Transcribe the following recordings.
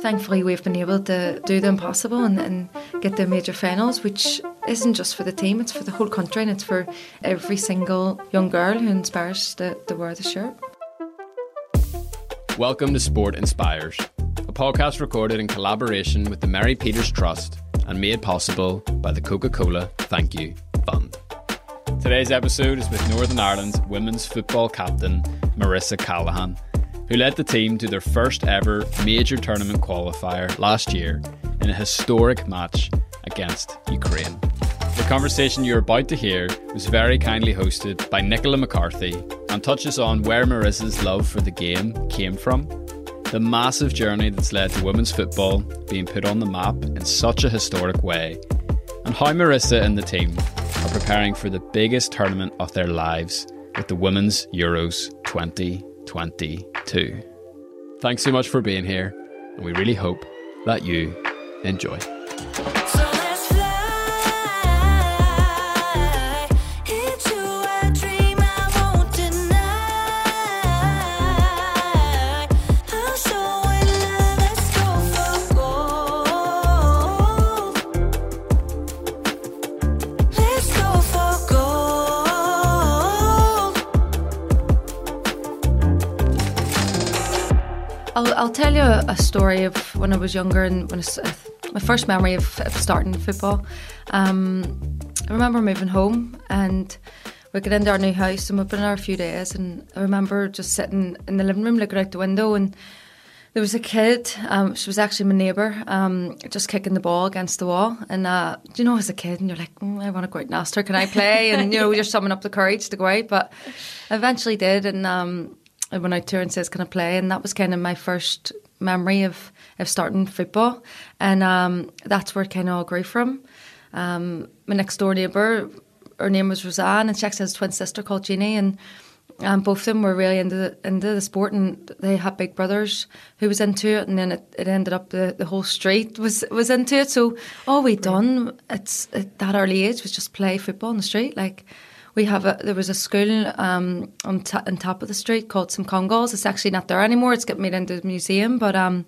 Thankfully, we've been able to do the impossible and, and, get the major finals, which isn't just for the team, it's for the whole country and it's for every single young girl who inspires to, to wear the shirt. Welcome to Sport Inspires, a podcast recorded in collaboration with the Mary Peters Trust and made possible by the Coca Cola Thank You Fund. Today's episode is with Northern Ireland's women's football captain, Marissa Callaghan who led the team to their first ever major tournament qualifier last year in a historic match against Ukraine. The conversation you're about to hear was very kindly hosted by Nicola McCarthy and touches on where Marissa's love for the game came from, the massive journey that's led to women's football being put on the map in such a historic way, and how Marissa and the team are preparing for the biggest tournament of their lives with the Women's Euros 2020. Thanks so much for being here, and we really hope that you enjoy. I'll, I'll tell you a story of when I was younger and when I, my first memory of, of starting football. Um, I remember moving home and we got into our new house and we've been there a few days and I remember just sitting in the living room looking out the window and there was a kid, um, she was actually my neighbour, um, just kicking the ball against the wall. And uh, you know, as a kid, and you're like, mm, I want to go out and ask her, can I play? And you know, you're summing up the courage to go out. But I eventually did, and um, when I turned says, "Can I play?" and that was kind of my first memory of of starting football, and um, that's where it kind of all grew from. Um, my next door neighbour, her name was Roseanne, and she actually has a twin sister called Jeannie, and um, both of them were really into the, into the sport, and they had big brothers who was into it, and then it, it ended up the, the whole street was was into it. So all we done it's at that early age was just play football in the street, like we have a there was a school um, on, t- on top of the street called St Comgall's. It's actually not there anymore. It's getting made into a museum, but um,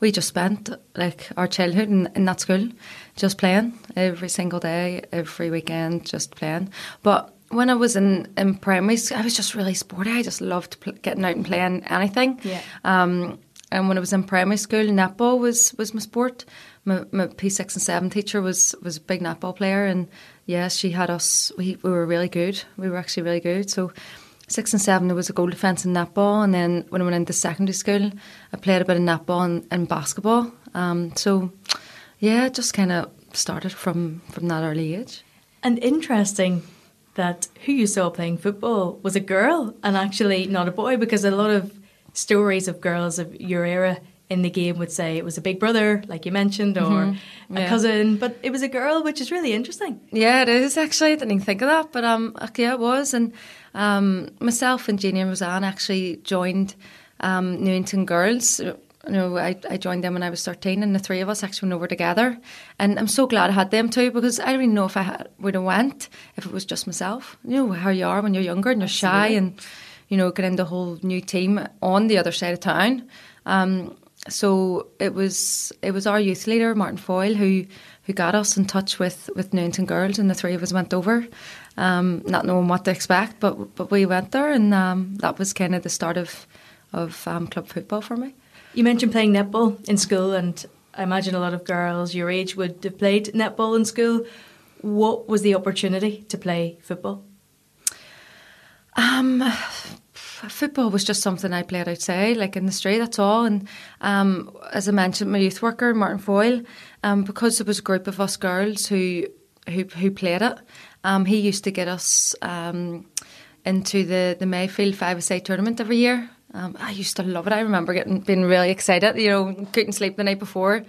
we just spent like our childhood in, in that school, just playing every single day, every weekend, just playing. But when I was in, in primary school, I was just really sporty. I just loved pl- getting out and playing anything. Yeah. Um, and when I was in primary school, netball was, was my sport. My, my P6 and 7 teacher was, was a big netball player, and yeah, she had us. We, we were really good. We were actually really good. So six and seven, there was a goal defence in netball, and then when I went into secondary school, I played a bit of netball and, and basketball. Um, so yeah, just kind of started from from that early age. And interesting that who you saw playing football was a girl and actually not a boy, because a lot of stories of girls of your era in the game would say it was a big brother, like you mentioned, or mm-hmm. yeah. a cousin, but it was a girl, which is really interesting. Yeah, it is actually. I didn't even think of that, but um, yeah, it was. And um, myself and Jeannie and Roseanne actually joined um, Newington Girls. You know, I, I joined them when I was 13 and the three of us actually went over together. And I'm so glad I had them too because I don't even know if I had, would have went if it was just myself. You know how you are when you're younger and you're Absolutely. shy and, you know, get into a whole new team on the other side of town. Um, so it was it was our youth leader Martin Foyle who who got us in touch with with Newington Girls, and the three of us went over, um, not knowing what to expect, but but we went there, and um, that was kind of the start of of um, club football for me. You mentioned playing netball in school, and I imagine a lot of girls your age would have played netball in school. What was the opportunity to play football? Um, football was just something I played outside, like in the street. That's all. And um, as I mentioned, my youth worker Martin Foyle, um, because there was a group of us girls who who, who played it, um, he used to get us um, into the the Mayfield five a tournament every year. Um, I used to love it. I remember getting being really excited. You know, couldn't sleep the night before.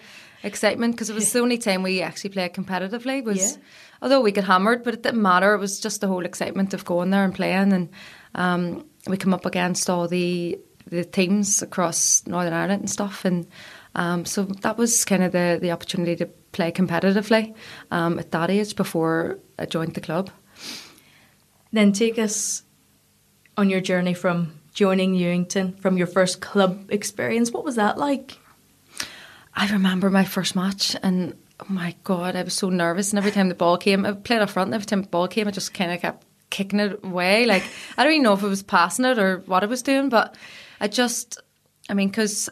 Excitement because it was the only time we actually played competitively. Was yeah. although we got hammered, but it didn't matter. It was just the whole excitement of going there and playing and. Um, we come up against all the the teams across Northern Ireland and stuff, and um, so that was kind of the the opportunity to play competitively um, at that age before I joined the club. Then take us on your journey from joining Newington, from your first club experience. What was that like? I remember my first match and oh my god, I was so nervous. And every time the ball came, I played up front. And every time the ball came, I just kind of kept kicking it away. Like I don't even know if it was passing it or what I was doing, but I just, I mean, because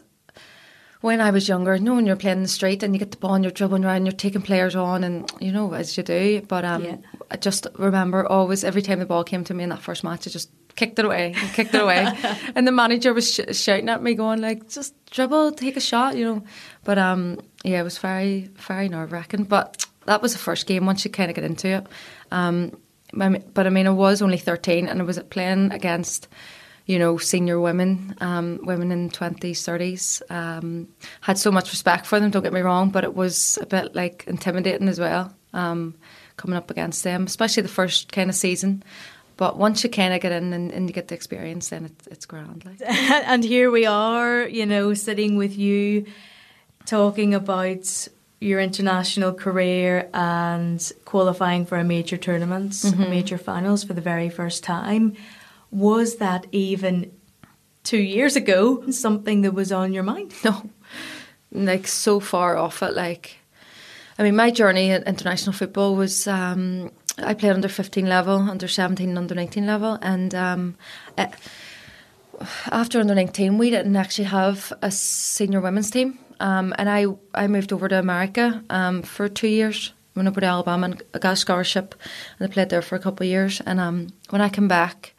when I was younger, no, when you're playing in the street and you get the ball and you're dribbling around, you're taking players on, and you know as you do. But um, Yeah. I just remember always every time the ball came to me in that first match, I just kicked it away, and kicked it away, and the manager was sh- shouting at me, going like, "Just dribble, take a shot," you know. But um, yeah, it was very, very nerve wracking. But that was the first game. Once you kind of get into it, um, but I mean, I was only thirteen, and I was playing against you know, senior women, um, women in twenties, thirties. Um, had so much respect for them. Don't get me wrong, but it was a bit like intimidating as well. Um, coming up against them, especially the first kind of season. But once you kind of get in and, and you get the experience, then it's it's grand. Like. and here we are, you know, sitting with you talking about your international career and qualifying for a major tournament, major finals for the very first time. Was that even two years ago something that was on your mind? No, like so far off it. Like, I mean, my journey at international football was um, I played under 15 level, under 17, and under 19 level, and um, eh, after under 19, we didn't actually have a senior women's team. Um, and I, I moved over to America um, for two years. Went over to Alabama and I got a scholarship, and I played there for a couple of years. And um, when I came back,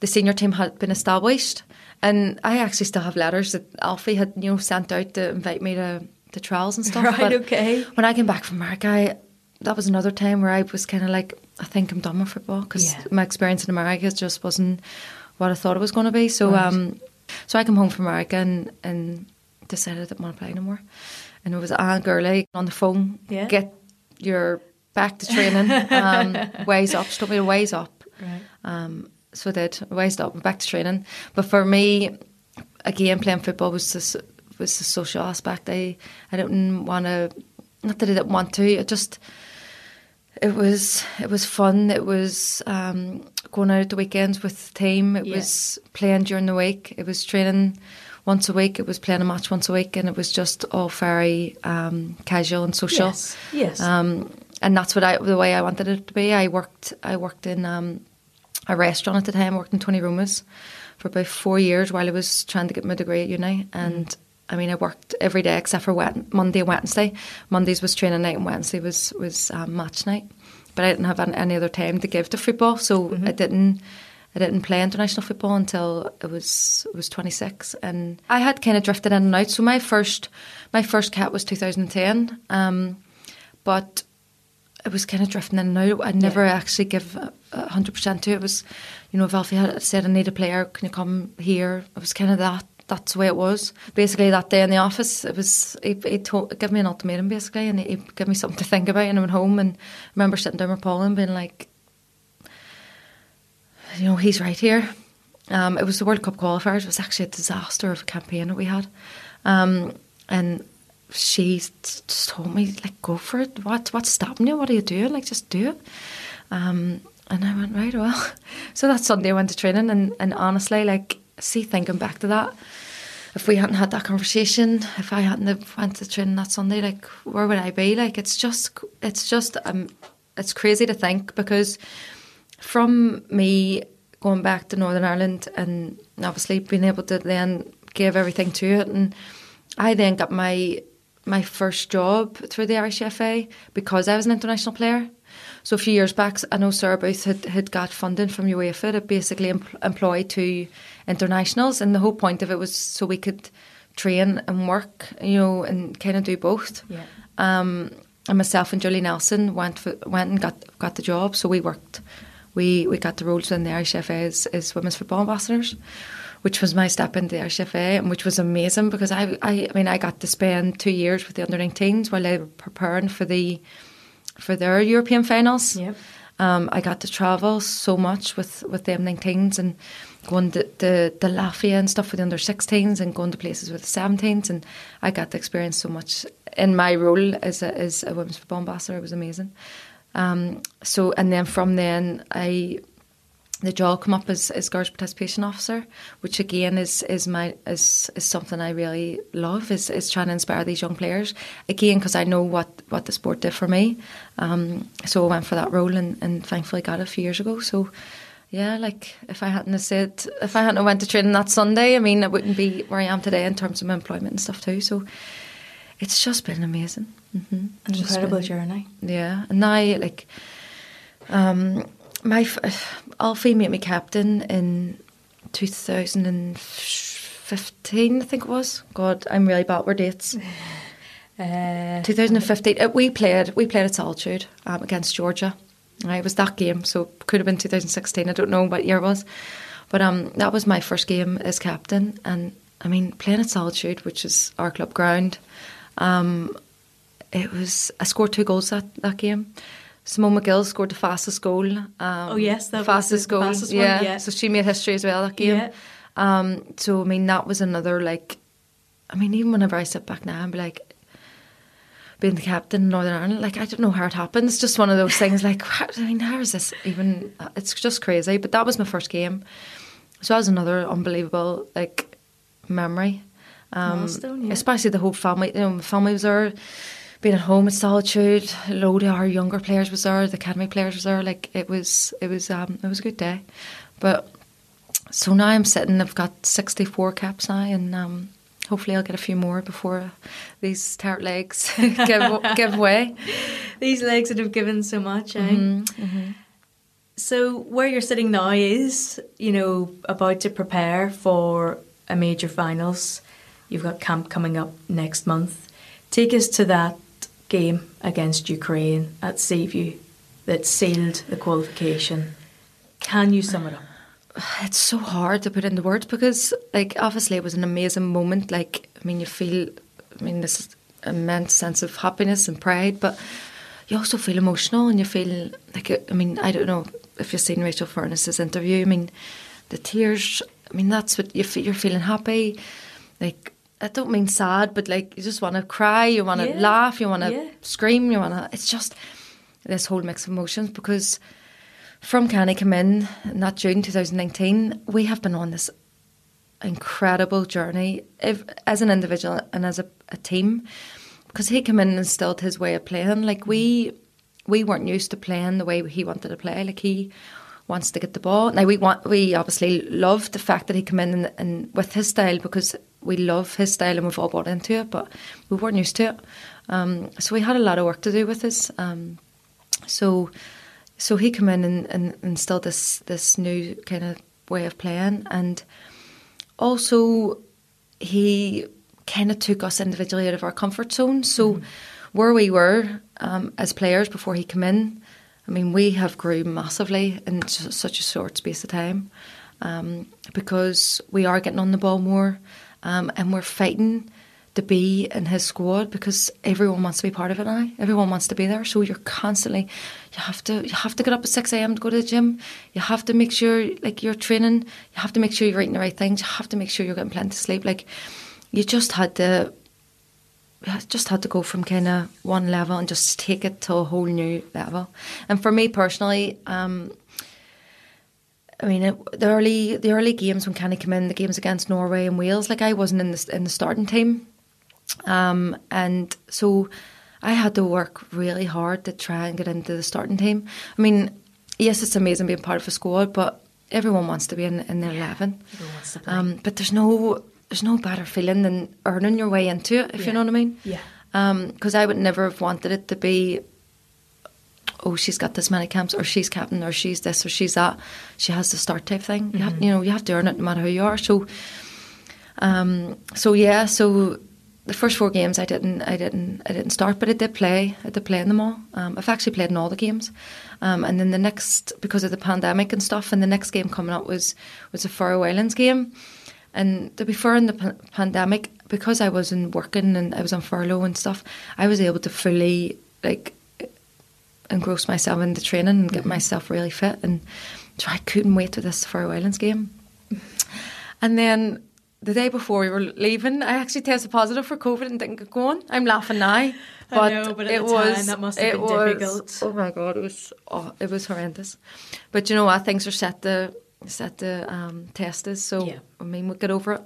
the senior team had been established, and I actually still have letters that Alfie had you know sent out to invite me to to trials and stuff. Right, But okay. When I came back from America, I, that was another time where I was kind of like, I think I'm done with football because Yeah. my experience in America just wasn't what I thought it was going to be. So, Right. um, so I came home from America and and decided I didn't want to play anymore. And it was Anne Gurley on the phone. Yeah. Get your back to training. um, ways up. Told me to ways up. Right. Um, so I did. I up back to training. But for me, again, playing football was the, was the social aspect. I, I didn't want to, not that I didn't want to, it just, it was it was fun. It was um, going out at the weekends with the team. It Yeah. was playing during the week. It was training once a week. It was playing a match once a week, and it was just all very um, casual and social. Yes. Yes. Um, and that's what I the way I wanted it to be. I worked I worked in um, a restaurant at the time. I worked in Tony Roma's for about four years while I was trying to get my degree at uni. And I mean, I worked every day except for Monday and Wednesday. Mondays was training night, and Wednesday was was um, match night. But I didn't have an- any other time to give to football, so I didn't. I didn't play international football until it was was 26, and I had kind of drifted in and out. So my first my first cat was 2010, um, but it was kind of drifting in and out. I never actually give hundred percent to it. It was, you know, if Alfie had said I need a player, can you come here? It was kind of that. That's the way it was. Basically, that day in the office, it was he, he told, give me an ultimatum basically, and he, he gave me something to think about. And I went home and I remember sitting down with Paul and being like, you know, he's right here. Um, it was the World Cup qualifiers. It was actually a disaster of a campaign that we had, um, and she just told me like, "Go for it. What what's stopping you? What are you doing? Like, just do it." Um, and I went right. Well, so that Sunday I went to training, and and honestly, like, see, thinking back to that, if we hadn't had that conversation, if I hadn't went to training that Sunday, like, where would I be? Like, it's just, it's just, um, it's crazy to think because from me going back to Northern Ireland and obviously being able to then give everything to it and I then got my my first job through the Irish FA because I was an international player. So a few years back, I know Sarah Booth had, had got funding from UEFA to basically em- employ two internationals, and the whole point of it was so we could train and work, you know, and kind of do both. Yeah. Um, and myself and Julie Nelson went for, went and got got the job. So we worked, we we got the roles in the Irish FA as, as women's football ambassadors, which was my step into the Irish FA, and which was amazing because I, I I mean I got to spend two years with the under 19s while they were preparing for the for their European finals. Yep. Um, I got to travel so much with, with the M19s and going to the, the Latvia and stuff with the under 16s and going to places with the 17s. And I got to experience so much in my role as a, as a women's football ambassador. It was amazing. Um, so, and then from then, I the job come up as, as girls participation officer, which again is is my is, is something I really love is, is trying to inspire these young players again because I know what, what the sport did for me. Um, so I went for that role and, and thankfully got it a few years ago. So yeah, like if I hadn't said if I hadn't went to training that Sunday, I mean I wouldn't be where I am today in terms of my employment and stuff too. So it's just been amazing. Mm-hmm. An incredible been, journey. Yeah, and now like um my Alfie made me captain in 2015, I think it was. God, I'm really bad with dates. Uh, 2015. Uh, we played. We played at Solitude um, against Georgia. Right, it was that game, so it could have been 2016. I don't know what year it was, but um, that was my first game as captain. And I mean, playing at Solitude, which is our club ground, um, it was. I scored two goals that that game. Simone Magill scored the fastest goal. Um, oh yes, the fastest goal. Fastest yeah. One, yeah. So she made history as well that game. Yeah. Um, so I mean that was another like, I mean even whenever I sit back now and be like, being the captain in Northern Ireland, like I don't know how it happened. It's just one of those things. Like how, I mean, how is this even? It's just crazy. But that was my first game, so that was another unbelievable like memory. Um, Milestone, yeah. Especially the whole family. You know, my family was there being at home at Solitude, a load of our younger players was there, the academy players was there. Like it was, it was, um, it was a good day. But so now I'm sitting. I've got 64 caps now, and um, hopefully I'll get a few more before these tart legs give give way. These legs that have given so much. Eh? Mm-hmm, mm-hmm. So where you're sitting now is, you know, about to prepare for a major finals. You've got camp coming up next month. Take us to that game against Ukraine at Seaview that sealed the qualification. Can you sum it up? It's so hard to put into words because, like, obviously it was an amazing moment. Like, I mean, you feel, I mean, this immense sense of happiness and pride, but you also feel emotional and you feel like, I mean, I don't know if you've seen Rachel Furness's interview. I mean, the tears. I mean, that's what you feel. You're feeling happy, like I don't mean sad, but like you just want to cry, you want to yeah. laugh, you want to yeah. scream, you want to. It's just this whole mix of emotions because from Kenny come in, in that June 2019, we have been on this incredible journey if, as an individual and as a, a team because he came in and instilled his way of playing. Like we, we weren't used to playing the way he wanted to play. Like he wants to get the ball. Now we want, we obviously loved the fact that he came in and, and with his style because we love his style and we've all bought into it, but we weren't used to it. Um, so we had a lot of work to do with this. Um, so so he came in and, and instilled this this new kind of way of playing, and also he kind of took us individually out of our comfort zone. So mm-hmm. where we were um, as players before he came in, I mean, we have grew massively in such a short space of time um, because we are getting on the ball more um, and we're fighting to be in his squad because everyone wants to be part of it now. Everyone wants to be there, so you're constantly you have to you have to get up at six a.m. to go to the gym. You have to make sure like you're training. You have to make sure you're eating the right things. You have to make sure you're getting plenty of sleep. Like you just had to just had to go from kind of one level and just take it to a whole new level. And for me personally, um, I mean, it, the early the early games when Kenny came in, the games against Norway and Wales, like I wasn't in the in the starting team, um, and so I had to work really hard to try and get into the starting team. I mean, yes, it's amazing being part of a squad, but everyone wants to be in in the eleven. Um, but there's no there's no better feeling than earning your way into it, if yeah. you know what I mean. Yeah. Because um, I would never have wanted it to be oh, she's got this many camps, or she's captain, or she's this, or she's that. She has to start type thing. Mm-hmm. You, have, mm-hmm. you know, you have to earn it no matter who you are. So, um, so yeah, so the first four games I didn't, I didn't, I didn't start, but I did play. I did play in them all. Um, I've actually played in all the games, um, and then the next because of the pandemic and stuff, and the next game coming up was was a Faroe Islands game. And to be fair, in the p- pandemic, because I wasn't working and I was on furlough and stuff, I was able to fully like engross myself in the training and get mm-hmm. myself really fit. And so I couldn't wait for this Faroe Islands game. And then the day before we were leaving, I actually tested positive for COVID and didn't get going. I'm laughing now. But, know, but it time, was have it was, difficult. Oh my god, it was oh, it was horrendous. But you know what? Things are set to set to um, test us. So Yeah. I mean, we'll get over it.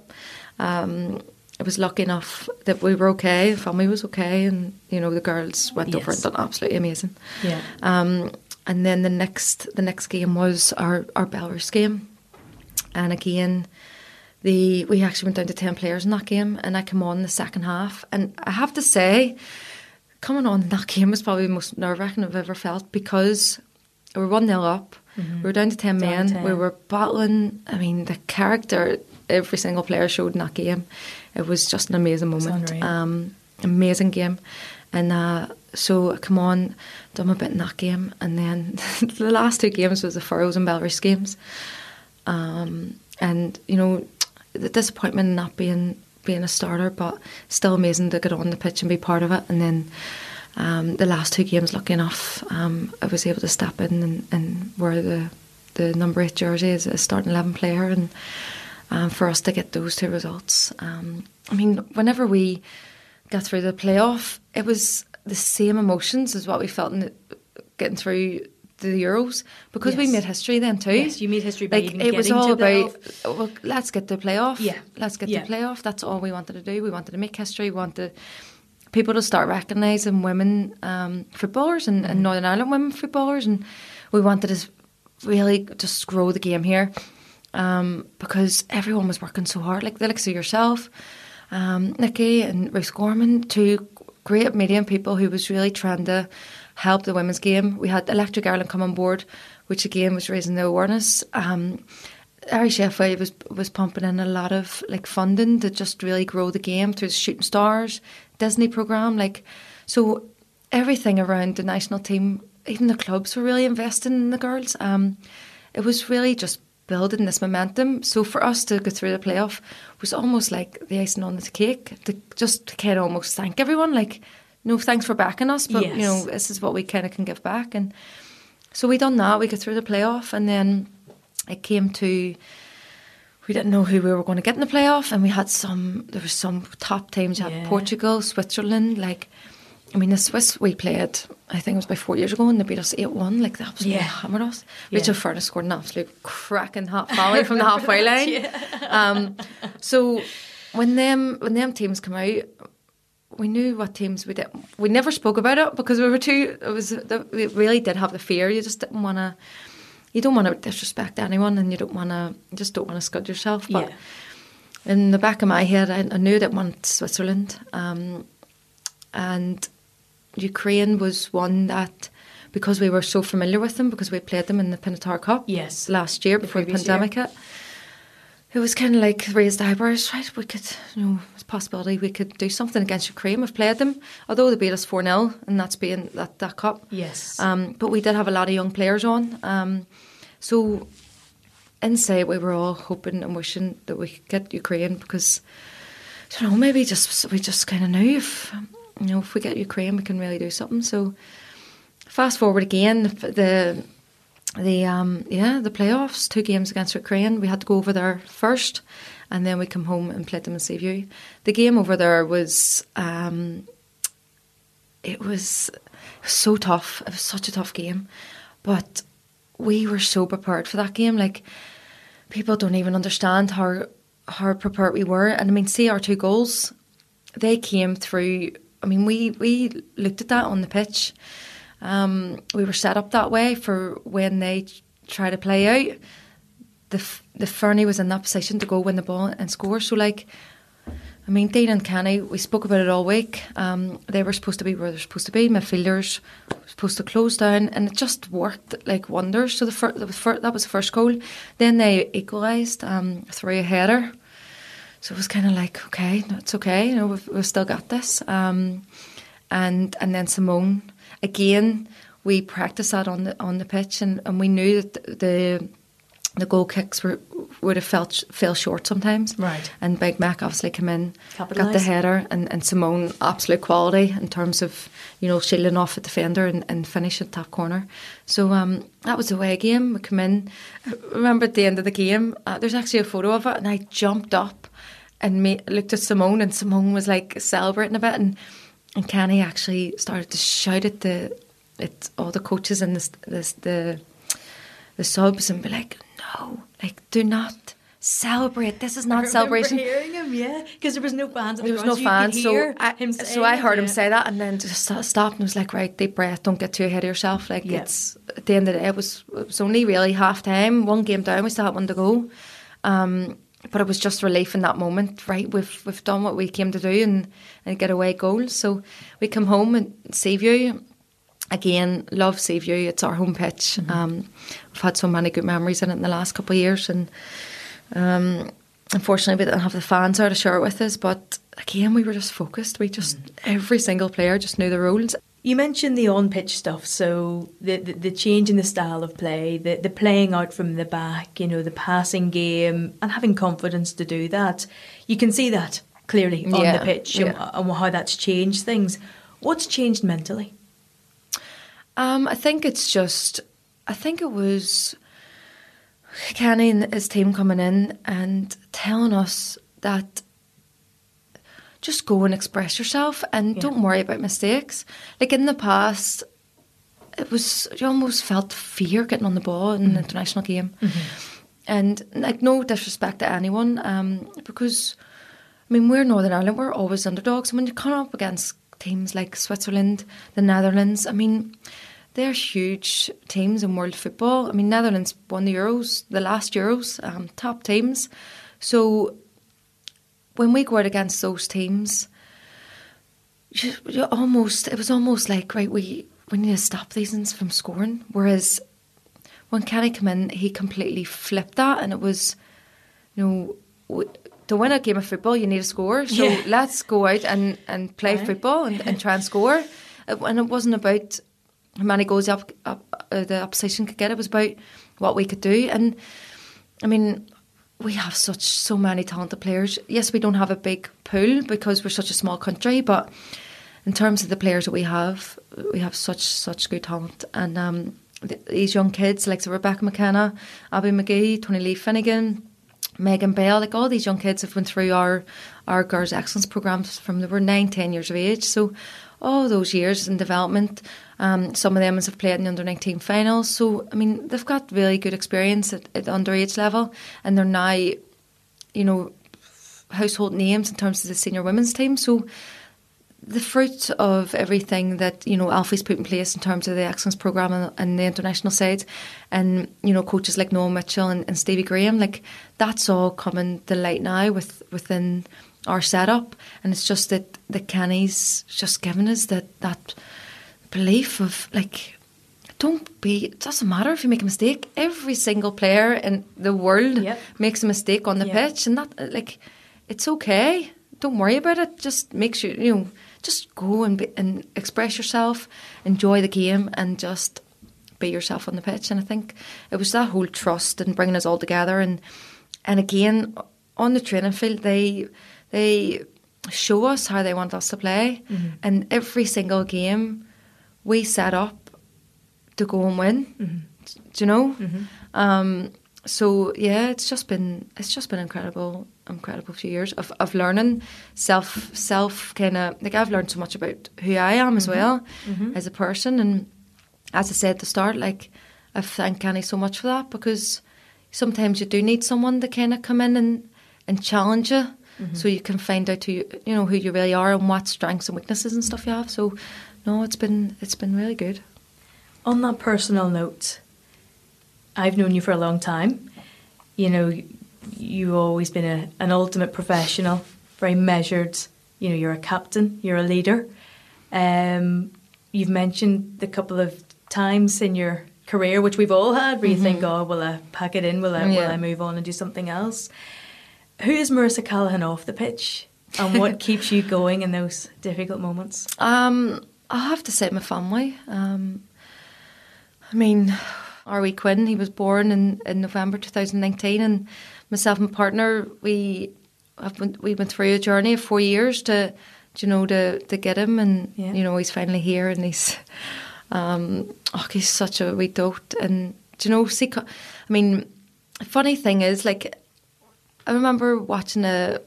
Um, I was lucky enough that we were okay. Family was okay, and you know the girls went over and done absolutely amazing. Yeah. Um, and then the next the next game was our our Belarus game, and again, the we actually went down to ten players in that game, and I came on in the second half, and I have to say, coming on in that game was probably the most nerve wracking I've ever felt because we were one 0 up, we were down to ten Down men, 10. we were battling. I mean, the character every single player showed in that game, it was just an amazing moment. Um, amazing game, and uh, so I come on, done a bit in that game, and then the last two games was the Faroes and Belarus games, um, and you know the disappointment in not being being a starter, but still amazing to get on the pitch and be part of it, and then. Um, the last two games, lucky enough, um, I was able to step in and, and wear the the number eight jersey as a starting eleven player, and um, for us to get those two results. Um, I mean, whenever we got through the playoff, it was the same emotions as what we felt in the, getting through the Euros because we made history then too. Yes, you made history by like it was all about. Well, let's get the playoff. Yeah. let's get Yeah. the playoff. That's all we wanted to do. We wanted to make history. We wanted people to start recognising women um, footballers and, Mm-hmm. and Northern Ireland women footballers, and we wanted to really just grow the game here um, because everyone was working so hard. Like the likes of yourself, um, Nikki and Ruth Gorman, two great media people who was really trying to help the women's game. We had Electric Ireland come on board, which again was raising the awareness. Um, Irish FA was was pumping in a lot of like funding to just really grow the game through the Shooting Stars Disney program, like so everything around the national team, even the clubs were really investing in the girls. Um, it was really just building this momentum. So for us to go through the playoff was almost like the icing on the cake to just to kind of almost thank everyone, like no thanks for backing us, but you know this is what we kind of can give back and. So we done that. We got through the playoff, and then it came to we didn't know who we were going to get in the playoff, and we had some. There was some top teams. You had Yeah. Portugal, Switzerland. Like, I mean, the Swiss we played. I think it was about four years ago, and they beat us eight one. Like they absolutely Yeah. hammered us. Yeah. Rachel Furness scored an absolute cracking half volley from the halfway line. Um, so when them when them teams come out, we knew what teams we did. We never spoke about it because we were too. It was we really did have the fear. You just didn't want to. You don't want to disrespect anyone, and you don't want to. You just don't want to scud yourself. But Yeah. in the back of my head, I, I knew that want Switzerland, um, and Ukraine was one that because we were so familiar with them because we played them in the Pinatar Cup Yes. last year before the year. pandemic hit. It was kind of like raised eyebrows, right? We could, you know, it's a possibility we could do something against Ukraine. We've played them, although they beat us 4 0, and that's being that, that cup. Yes. Um, but we did have a lot of young players on. Um, so inside, we were all hoping and wishing that we could get Ukraine because, I don't know, maybe just we just kind of knew if, you know, if we get Ukraine, we can really do something. So fast forward again, the the um yeah the playoffs two games against Ukraine. We had to go over there first and then we come home and played them in Seaview the game over there was um it was so tough. It was such a tough game. But we were so prepared for that game. Like people don't even understand how how prepared we were. And I mean see our two goals they came through I mean we we looked at that on the pitch um, we were set up that way for when they try to play out. The the Fernie was in that position to go win the ball and score. So like, I mean, Dean and Kenny, we spoke about it all week. Um, they were supposed to be where they're supposed to be. Midfielders were supposed to close down, and it just worked like wonders. So the fir- that was fir- that was the first goal. Then they equalised um, through a header. So it was kind of like, okay, no, it's okay. You know, we've, we've still got this. Um, and and then Simone again. We practiced that on the on the pitch, and, and we knew that the the goal kicks were would have felt fell short sometimes. Right. And Big Mac obviously came in, got the header, and, and Simone absolute quality in terms of you know shielding off a defender and, and finish at top corner. So um, that was the away game. We come in. I remember at the end of the game, uh, there's actually a photo of it, and I jumped up and me, looked at Simone, and Simone was like celebrating a bit, and and Kenny actually started to shout at the at all the coaches and the the the, the subs and be like, no, like do not celebrate. This is not celebration. Hearing him, yeah, because there was no fans. There was no fans, so I, so I heard him say that, and then just stopped and was like, "Right, deep breath. Don't get too ahead of yourself. Like yeah. it's at the end of the day, it was it was only really half time, one game down. We still had one to go, um, but it was just relief in that moment. Right, we've we've done what we came to do and and get away goals. So we come home and Seaview. Again, love Seaview. It's our home pitch. Mm-hmm. Um, we've had so many good memories in it in the last couple of years, and um, unfortunately, we didn't have the fans there to share it with us. But again, we were just focused. We just mm. every single player just knew the roles. You mentioned the on pitch stuff, so the, the, the change in the style of play, the the playing out from the back, you know, the passing game, and having confidence to do that. You can see that clearly on yeah, the pitch yeah. and, and how that's changed things. What's changed mentally? Um, I think it's just. I think it was Kenny and his team coming in and telling us that just go and express yourself and yeah. don't worry about mistakes. Like in the past, it was you almost felt fear getting on the ball in mm-hmm. an international game, mm-hmm. and like no disrespect to anyone, um, because I mean we're Northern Ireland, we're always underdogs, and when you come up against teams like Switzerland, the Netherlands, I mean they're huge teams in world football. I mean, Netherlands won the Euros, the last Euros, um, top teams. So when we go out against those teams, you, you almost it was almost like right we we need to stop these ones from scoring. Whereas when Kenny came in, he completely flipped that, and it was you know. to win a game of football, you need a score. So yeah. let's go out and, and play right. football and, and try and score. And it wasn't about how many goals up, up, uh, the opposition could get. It was about what we could do. And I mean, we have such so many talented players. Yes, we don't have a big pool because we're such a small country, but in terms of the players that we have, we have such such good talent. And um, these young kids like so Rebecca McKenna, Abbie Magee, Tony Lee Finnegan, Megan Bell, like all these young kids have went through our our Girls Excellence programs from they were nine, ten years of age. So all those years in development. Um, some of them have played in the under 19 finals. So, I mean, they've got really good experience at, at underage level and they're now, you know, household names in terms of the senior women's team. So, the fruit of everything that you know Alfie's put in place in terms of the excellence program and, and the international side, and you know coaches like Noel Mitchell and, and Stevie Graham, like that's all coming to light now with within our setup, and it's just that the Kenny's just given us that that belief of like don't be it doesn't matter if you make a mistake. Every single player in the world yep. makes a mistake on the yep. pitch and that like it's okay. Don't worry about it. Just make sure you know just go and be, and express yourself enjoy the game and just be yourself on the pitch. And i think it was that whole trust and bringing us all together. And and again on the training field they they show us how they want us to play. Mm-hmm. And every single game, we set up to go and win. Mm-hmm. Do you know? Mm-hmm. Um, so yeah, it's just been it's just been incredible, incredible few years of, of learning self self kind of like I've learned so much about who I am as mm-hmm. well mm-hmm. as a person, and as I said at the start, like I thank Kenny so much for that because sometimes you do need someone to kind of come in and and challenge you mm-hmm. so you can find out who you, you know who you really are and what strengths and weaknesses and stuff you have. So no, it's been it's been really good. On that personal note, I've known you for a long time. You know, you've always been a, an ultimate professional, very measured. You know, you're a captain, you're a leader. Um, you've mentioned the couple of times in your career, which we've all had, where you mm-hmm. think, "Oh, will I pack it in? Will I, yeah. will I move on and do something else?" Who is Marissa Callaghan off the pitch, and what keeps you going in those difficult moments? Um, I have to say my family. Um, I mean, R.W. Quinn, he was born in, in November 2019, and myself and my partner, we have been, we went through a journey of four years to, you know, to to get him, and yeah. you know, he's finally here, and he's, um, oh, he's such a wee dote, and do you know, see, I mean, funny thing is, like, I remember watching a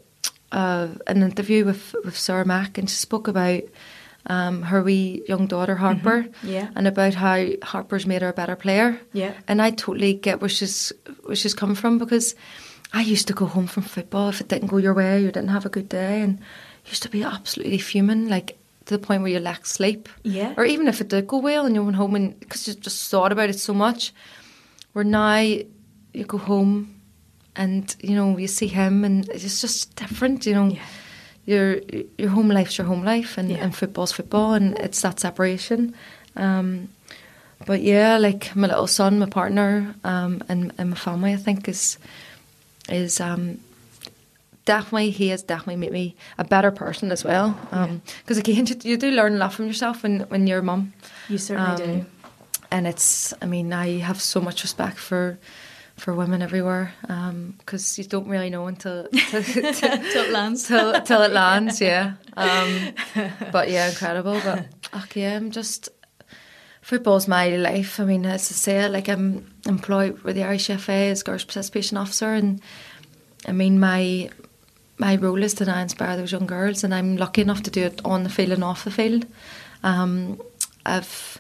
uh, an interview with with Sarah Mack, and she spoke about um, her wee young daughter Harper, Mm-hmm. Yeah. and about how Harper's made her a better player. Yeah. and I totally get where she's where she's come from because I used to go home from football if it didn't go your way, you didn't have a good day, and used to be absolutely fuming, like to the point where you lacked sleep. Yeah. or even if it did go well and you went home and because you just thought about it so much. Where now you go home and you know you see him and it's just different, you know Yeah. your your home life's your home life, and, Yeah. and football's football, and it's that separation. Um, but yeah, like my little son, my partner, um, and, and my family, I think is is um, definitely he has definitely made me a better person as well. Because again, you, you do learn a lot from yourself when when you're a mum, You certainly Um, do. and it's. I mean, I have so much respect for. For women everywhere, because you don't really know until till, Till it lands. till, till it lands, yeah. Um, but yeah, incredible. But okay, I'm just football's my life. I mean, as I say, like I'm employed with the Irish FA as girls participation officer, and I mean my my role is to now inspire those young girls, and I'm lucky enough to do it on the field and off the field. Um, I've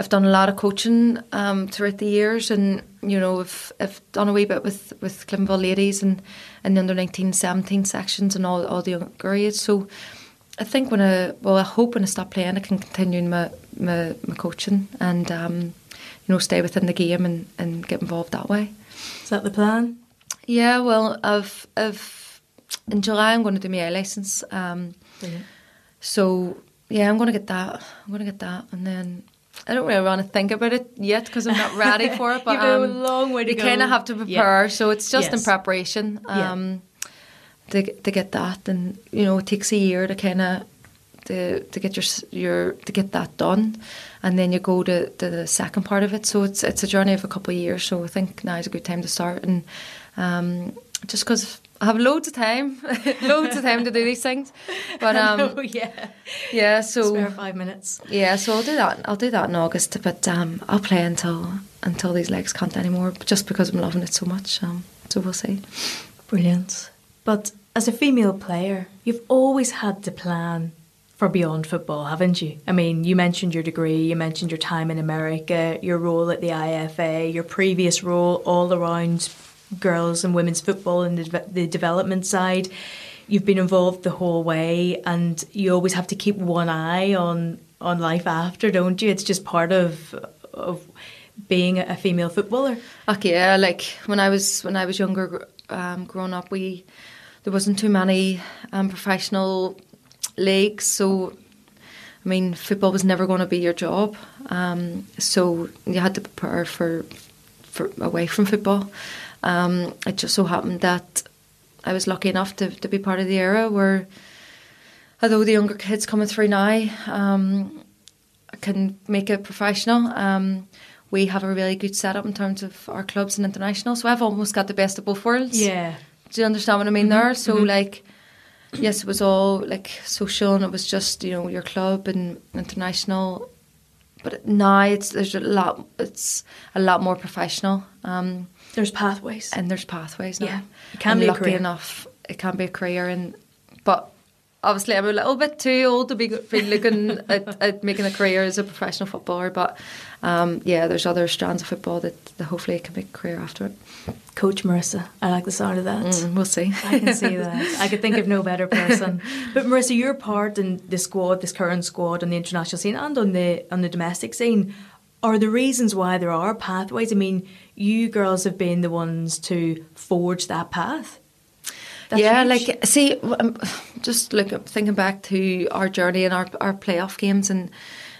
I've done a lot of coaching um, throughout the years, and you know, I've, I've done a wee bit with with Cliftonville ladies and and the under 19, 17 sections and all all the younger age. So I think when I well, I hope when I stop playing, I can continue my my, my coaching and um, you know stay within the game and, and get involved that way. Is that the plan? Yeah, well, I've I've in July I'm going to do my A license. Um, so yeah, I'm going to get that. I'm going to get that, and then I don't really want to think about it yet because I'm not ready for it. But You've got a um, long way to you go. kind of have to Yeah. prepare. So it's just in Yes. preparation. Yeah. Um, to to get that, and you know, it takes a year to kind of to to get your your to get that done, and then you go to, to the second part of it. So it's it's a journey of a couple of years. So I think now is a good time to start, and um, just because I have loads of time, loads of time to do these things, but um, oh yeah. yeah. So Spare five minutes. yeah, so I'll do that. I'll do that in August, but um, I'll play until until these legs can't anymore, just because I'm loving it so much. Um, so we'll see. Brilliant. But as a female player, you've always had to plan for beyond football, haven't you? I mean, you mentioned your degree, you mentioned your time in America, your role at the IFA, your previous role all around girls and women's football and the, the development side. You've been involved the whole way, and you always have to keep one eye on on life after, don't you? It's just part of of being a female footballer. Okay, yeah, like when I was when I was younger, um, growing up, we there wasn't too many um, professional leagues, so I mean, football was never going to be your job. Um, so you had to prepare for for away from football. Um, it just so happened that I was lucky enough to to be part of the era where, although the younger kids coming through now, um, can make it professional. Um, we have a really good setup in terms of our clubs and international. So I've almost got the best of both worlds. Yeah. Do you understand what I mean there? So like, yes, it was all like social, and it was just you know your club and international. But now it's there's a lot. It's a lot more professional, um, There's pathways. and there's pathways now. Yeah, it can I'm be a lucky career. enough. It can be a career, and but obviously I'm a little bit too old to be, be looking at, at making a career as a professional footballer. But um, yeah, there's other strands of football that, that hopefully I can make a career after it. Coach Marissa. I like the sound of that. Mm, we'll see. I can see that. I could think of no better person. But Marissa, your part in the squad, this current squad on the international scene and on the on the domestic scene, are the reasons why there are pathways. I mean, you girls have been the ones to forge that path. That's yeah, huge. like see, um, just like thinking back to our journey and our our playoff games and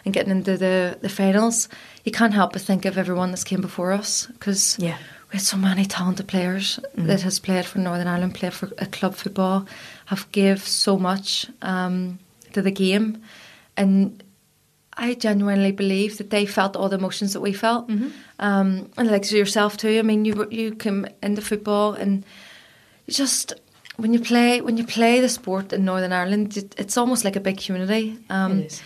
and getting into the the finals, you can't help but think of everyone that's came before us because Yeah. we had so many talented players that has played for Northern Ireland, played for a club football, have gave so much um, to the game, and I genuinely believe that they felt all the emotions that we felt, um, and like yourself too. I mean, you you came into football and you just when you play when you play the sport in Northern Ireland, it, it's almost like a big community. Um, It is.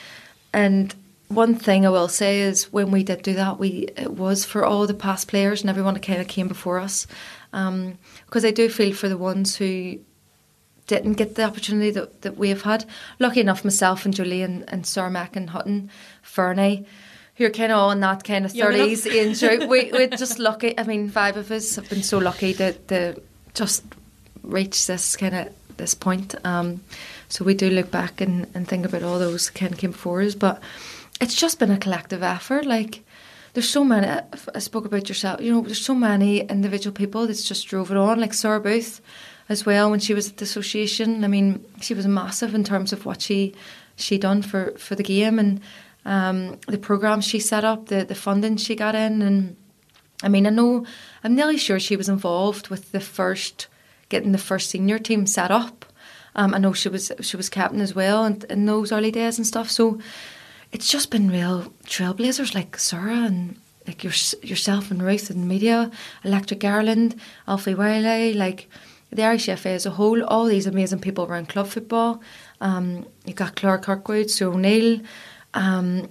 And one thing I will say is when we did do that, we it was for all the past players and everyone that kind of came before us, because I do feel for the ones who didn't get the opportunity that, that we've had. Lucky enough, myself and Julie and, and Sir Mac and Hutton, Fernie, who are kind of on that kind of. 30s age group, we, we're just lucky. I mean, five of us have been so lucky to, to just reach this kind of this point. Um, so we do look back and, and think about all those kind of came before us, but it's just been a collective effort. Like, there's so many. I spoke about yourself. You know, there's so many individual people that's just drove it on. Like Sarah Booth, as well, when she was at the association. I mean, she was massive in terms of what she she done for for the game and um, the programs she set up, the the funding she got in, and I mean, I know I'm nearly sure she was involved with the first getting the first senior team set up. Um, I know she was she was captain as well in, in those early days and stuff. So it's just been real trailblazers like Sarah and like your, yourself and Ruth and media, Electric Ireland, Alfie Wylie, like the Irish FA as a whole, all these amazing people around club football. Um, you got Claire Kirkwood, Sue O'Neill, um,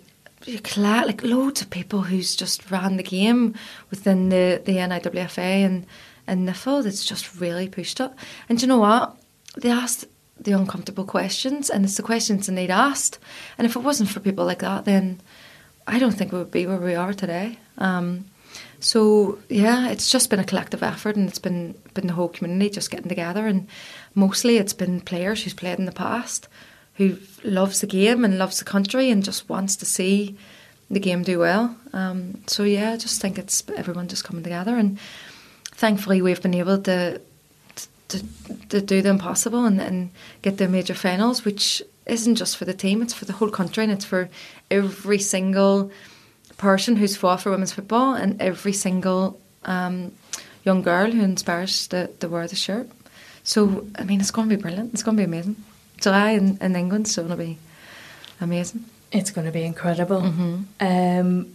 like loads of people who's just ran the game within the, the NIWFA and, and NIFL that's just really pushed it. And do you know what? They asked the uncomfortable questions, and it's the questions that they'd asked. And if it wasn't for people like that, then I don't think we would be where we are today. Um, so yeah, it's just been a collective effort, and it's been been the whole community just getting together, and mostly it's been players who's played in the past who loves the game and loves the country and just wants to see the game do well. Um, so yeah, I just think it's everyone just coming together, and thankfully we've been able to to, to do the impossible and, and get the major finals, which isn't just for the team; it's for the whole country and it's for every single person who's fought for women's football and every single um, young girl who inspires to, to wear the shirt. So, I mean, it's going to be brilliant. It's going to be amazing. July in, in England, so it'll be amazing. It's going to be incredible. Mm-hmm. Um,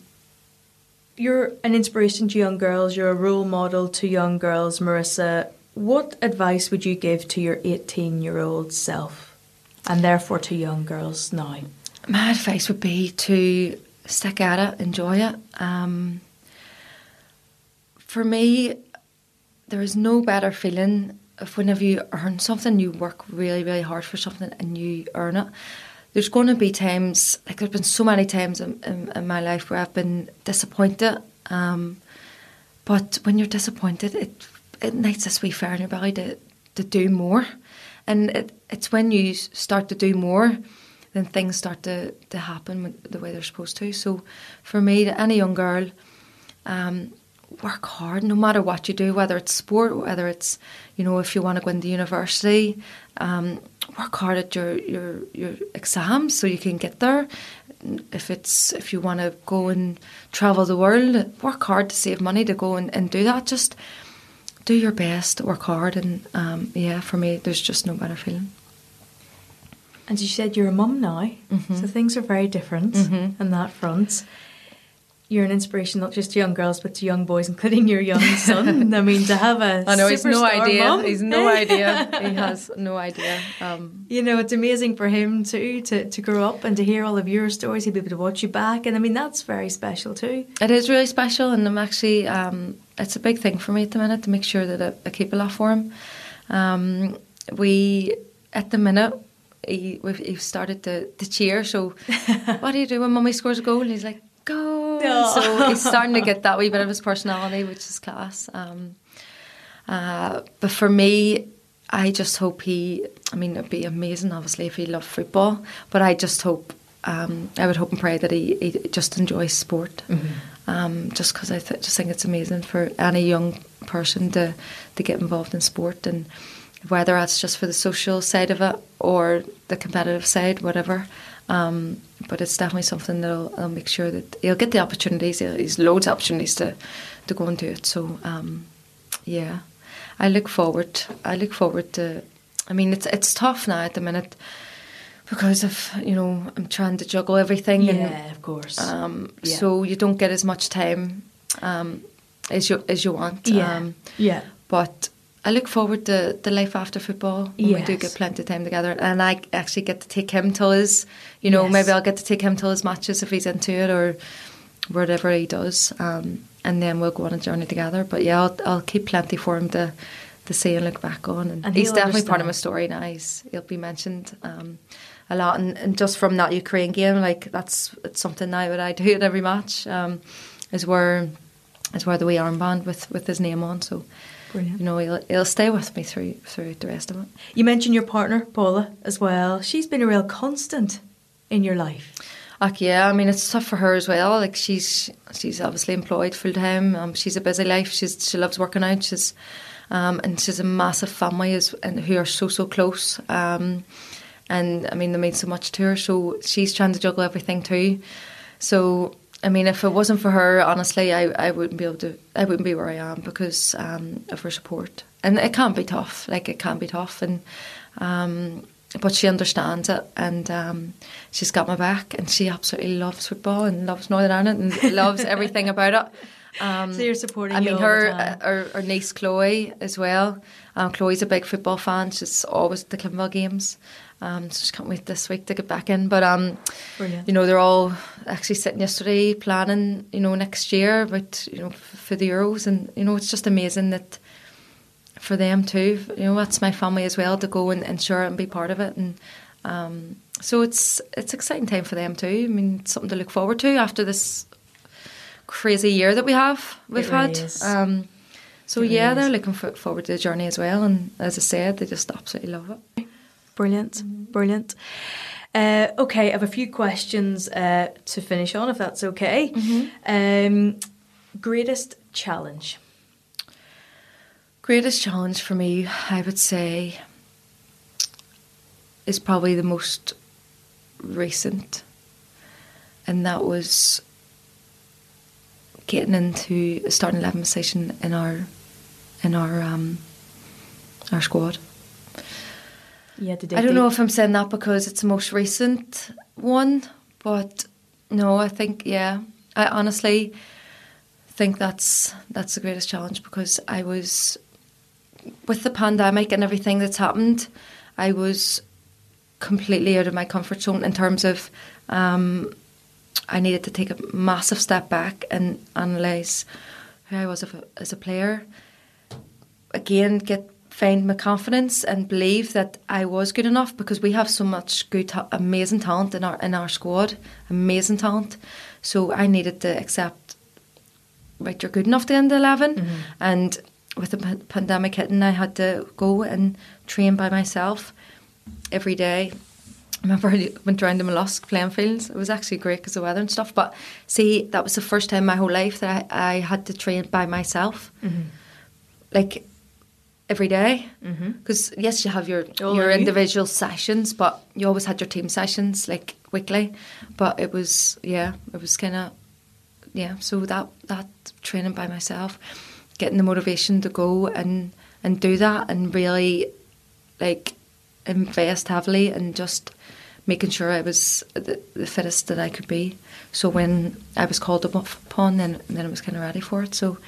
you're an inspiration to young girls. You're a role model to young girls, Marissa. What advice would you give to your 18 year old self and therefore to young girls now? My advice would be to stick at it, enjoy it. Um, for me, there is no better feeling if whenever you earn something, you work really, really hard for something and you earn it. There's going to be times, like there's been so many times in, in, in my life where I've been disappointed. Um, but when you're disappointed, it it ignites this wee fire in your belly to, to do more. And it, it's when you start to do more, then things start to, to happen the way they're supposed to. So for me, to any young girl, um, work hard no matter what you do, whether it's sport, whether it's, you know, if you want to go into university, um, work hard at your, your, your exams so you can get there. If it's if you want to go and travel the world, work hard to save money to go and, and do that. Just do your best, work hard, and um, yeah, for me, there's just no better feeling. And you said you're a mum now, Mm-hmm. so things are very different on that front. You're an inspiration not just to young girls, but to young boys, including your young son. I mean, to have a I know he's no idea. mum. He's no idea. He has no idea. Um, You know, it's amazing for him too to, to grow up and to hear all of your stories. He'll be able to watch you back, and I mean that's very special too. It is really special, and I'm actually um, it's a big thing for me at the minute to make sure that I, I keep a lot for him. Um, we at the minute he we've, started to, to cheer. So what do you do when mummy scores a goal? He's like go. Aw. So he's starting to get that wee bit of his personality, which is class. Um, uh, but for me, I just hope he. I mean, it'd be amazing, obviously, if he loved football. But I just hope. Um, I would hope and pray that he, he just enjoys sport. Um, just because I th- just think it's amazing for any young person to to get involved in sport and whether that's just for the social side of it or the competitive side, whatever. Um, but it's definitely something that I'll, make sure that he'll get the opportunities. He's loads of opportunities to to go and do it. So um, yeah, I look forward. I look forward to. I mean, it's it's tough now at the minute because of you know I'm trying to juggle everything and Yeah, of course. um, Yeah. so you don't get as much time um, as you as you want. yeah, Um, yeah. but I look forward to the life after football. When We do get plenty of time together, and I actually get to take him to his. You know, Yes. maybe I'll get to take him to his matches if he's into it or whatever he does, um, and then we'll go on a journey together. But yeah, I'll, I'll keep plenty for him to to see and look back on. And, And he's definitely part of my story now. He's, he'll be mentioned um, a lot. And, and just from that Ukraine game, like that's it's something now that I do at every match. Um, is where is where the wee armband with with his name on. So Brilliant. you know he'll he'll stay with me through through the rest of it. You mentioned your partner, Paula, as well. She's been a real constant in your life. Like yeah, I mean it's tough for her as well. Like she's she's obviously employed full time. Um, she's a busy life. She's she loves working out. She's um, and she's a massive family as and who are so so close. Um, and I mean they mean so much to her. So she's trying to juggle everything too. So I mean, if it wasn't for her, honestly, I, I wouldn't be able to. I wouldn't be where I am because um, of her support. And it can't be tough. Like it can't be tough, and um, but she understands it, and um, she's got my back, and she absolutely loves football and loves Northern Ireland and loves everything about it. Um, So you're supporting I mean, her, uh, her, her niece Chloe as well. Um, Chloe's a big football fan. She's always at the Cliftonville games. Um, so she can't wait this week to get back in. But um, Brilliant. you know, they're all actually sitting yesterday planning, you know, next year about you know f- for the Euros, and you know, it's just amazing that for them too. You know, that's my family as well to go and, and share it and be part of it, and um, so it's it's exciting time for them too. I mean, it's something to look forward to after this crazy year that we have we've really had. Um, so It yeah, they're looking for, forward to the journey as well, and as I said, they just absolutely love it. Brilliant, brilliant. Uh, okay, I have a few questions uh, to finish on, if that's okay. Um, greatest challenge. Greatest challenge for me, I would say, is probably the most recent, and that was getting into a starting eleven position in our in our um, our squad. Had I don't know if I'm saying that because it's the most recent one, but no, I think yeah. I honestly think that's that's the greatest challenge because I was with the pandemic and everything that's happened, I was completely out of my comfort zone in terms of um, I needed to take a massive step back and analyze who I was as a player. Again, get find my confidence and believe that I was good enough because we have so much good, amazing talent in our in our squad, amazing talent. So I needed to accept, right, you're good enough to end the 11 mm-hmm. and with the pan- pandemic hitting, I had to go and train by myself every day. I remember I went around the Mallusk playing fields. It was actually great because of the weather and stuff. But see, that was the first time in my whole life that I, I had to train by myself, mm-hmm. like every day. Because yes, you have your All your of you. individual sessions, but you always had your team sessions like weekly. But it was yeah, it was kind of yeah. So that that training by myself, getting the motivation to go and and do that, and really like invest heavily and just making sure I was the, the fittest that I could be. So when I was called upon, then then I was kind of ready for it. So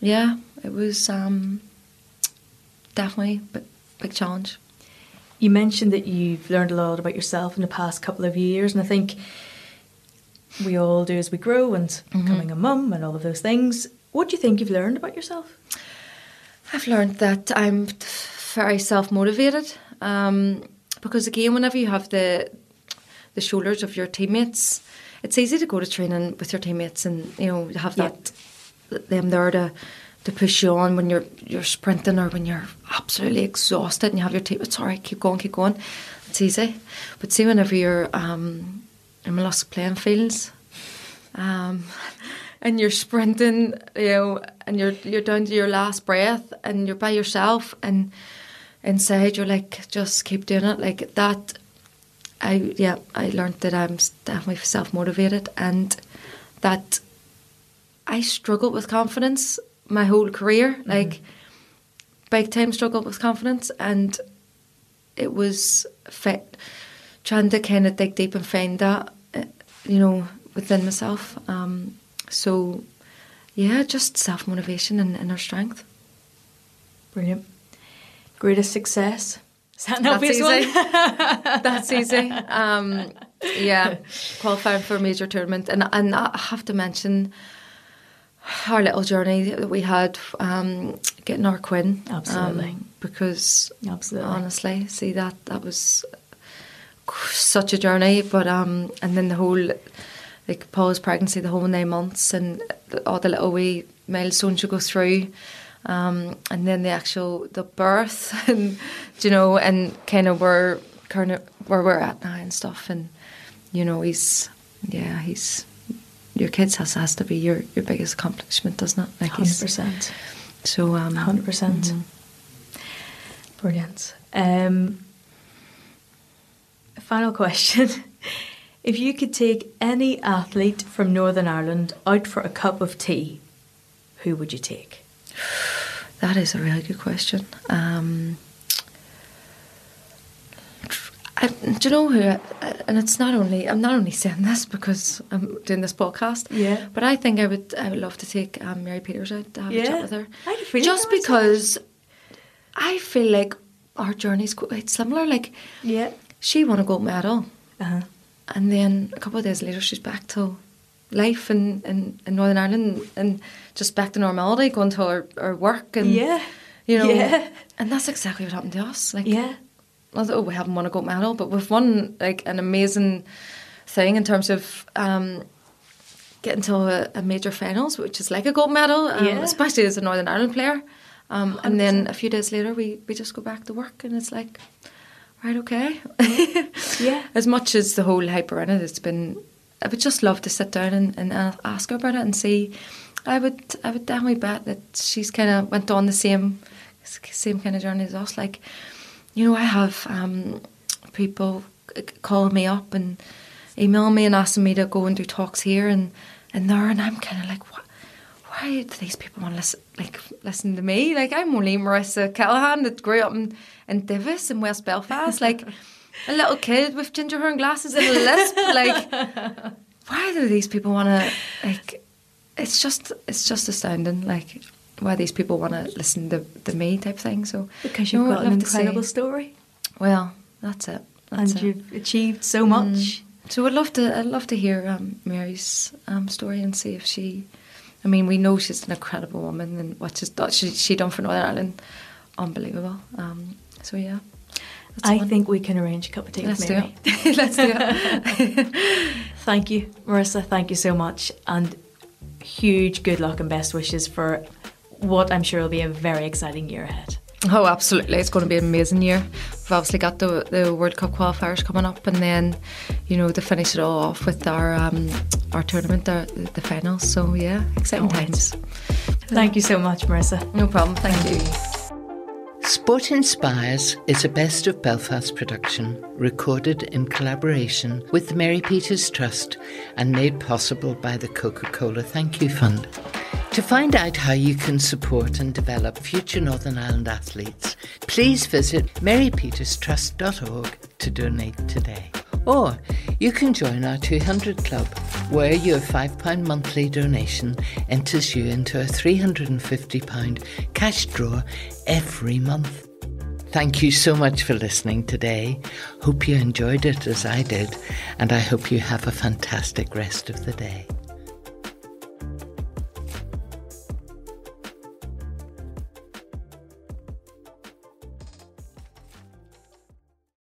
yeah, it was um, definitely a big challenge. You mentioned that you've learned a lot about yourself in the past couple of years, and I think we all do as we grow and becoming a mum and all of those things. What do you think you've learned about yourself? I've learned that I'm very self motivated um, because again, whenever you have the the shoulders of your teammates, it's easy to go to training with your teammates and you know have that them there to to push you on when you're you're sprinting or when you're absolutely exhausted and you have your all right, keep going, keep going. It's easy, but see whenever you're um, in Mallusk playing fields. Um, and you're sprinting, you know, and you're you're down to your last breath, and you're by yourself, and inside you're like, just keep doing it, like that. I yeah, I learned that I'm definitely self motivated, and that I struggled with confidence my whole career, like big time struggled with confidence, and it was fit trying to kind of dig deep and find that, uh, you know, within myself. Um, so, yeah, just self motivation and inner strength. Brilliant. Greatest success? Is that an That's obvious easy. one? That's easy. Um, yeah, qualifying for a major tournament, and and I have to mention our little journey that we had um, getting our Quinn. Absolutely. Um, because Absolutely. honestly, see that that was such a journey. But um, and then the whole like Paul's pregnancy, the whole nine months, and all the little wee milestones you go through. Um, and then the actual the birth, and you know, and kind of where kind of where we're at now and stuff, and you know, he's yeah, he's your kids has has to be your your biggest accomplishment, doesn't it? Like hundred percent. so um, Hundred percent. mhm. Brilliant. Um, final question. If you could take any athlete from Northern Ireland out for a cup of tea, who would you take? That is a really good question. Um, I, do you know who? And it's not only I'm not only saying this because I'm doing this podcast. Yeah. But I think I would I would love to take um, Mary Peters out to have a chat with her. I feeling Just was because I feel like our journey's quite similar. Like Yeah. she won a gold medal, Uh-huh. and then a couple of days later she's back to life in, in, in Northern Ireland and just back to normality, going to her, her work and Yeah. you know, Yeah. and that's exactly what happened to us. Like, Yeah. Although we haven't won a gold medal, but we've won like an amazing thing in terms of um, getting to a, a major finals, which is like a gold medal, um, Yeah. especially as a Northern Ireland player. Um, and then a few days later, we, we just go back to work, and it's like, right, okay. Yeah. as much as the whole hyper in it, it's been. I would just love to sit down and, and ask her about it and see. I would I would definitely bet that she's kind of went on the same same kind of journey as us. Like, you know, I have um, people calling me up and emailing me and asking me to go and do talks here and and there, and I'm kind of like, what? Why do these people want to listen, like listen to me? Like I'm only Marissa Callaghan that grew up in, in Divis in West Belfast, like a little kid with ginger hair and glasses and a lisp. Like, why do these people want to like? It's just it's just astounding. Like why these people want to listen to, to me type thing. So Because you you've know, got an incredible story Well, that's it. That's and it. you've achieved so much. So I'd love to I'd love to hear um, Mary's um, story and see if she. I mean, we know she's an incredible woman, and what she's done, she she done for Northern Ireland, unbelievable. Um, so yeah, I one. think we can arrange a cup of tea let's with do it. let's do it. Thank you, Marissa. Thank you so much. And huge good luck and best wishes for what I'm sure will be a very exciting year ahead. Oh, absolutely! It's going to be an amazing year. We've obviously got the the World Cup qualifiers coming up, and then, you know, to finish it all off with our um, our tournament, the, the finals. So yeah, exciting All right. times. Thank you so much, Marissa. No problem. Thank you. Sport Inspires is a Best of Belfast production recorded in collaboration with the Mary Peters Trust and made possible by the Coca Cola Thank You Fund. To find out how you can support and develop future Northern Ireland athletes, please visit marypeterstrust.org to donate today. Or you can join our 200 Club, where your £5 monthly donation enters you into a £350 cash draw every month. Thank you so much for listening today. Hope you enjoyed it as I did, and I hope you have a fantastic rest of the day.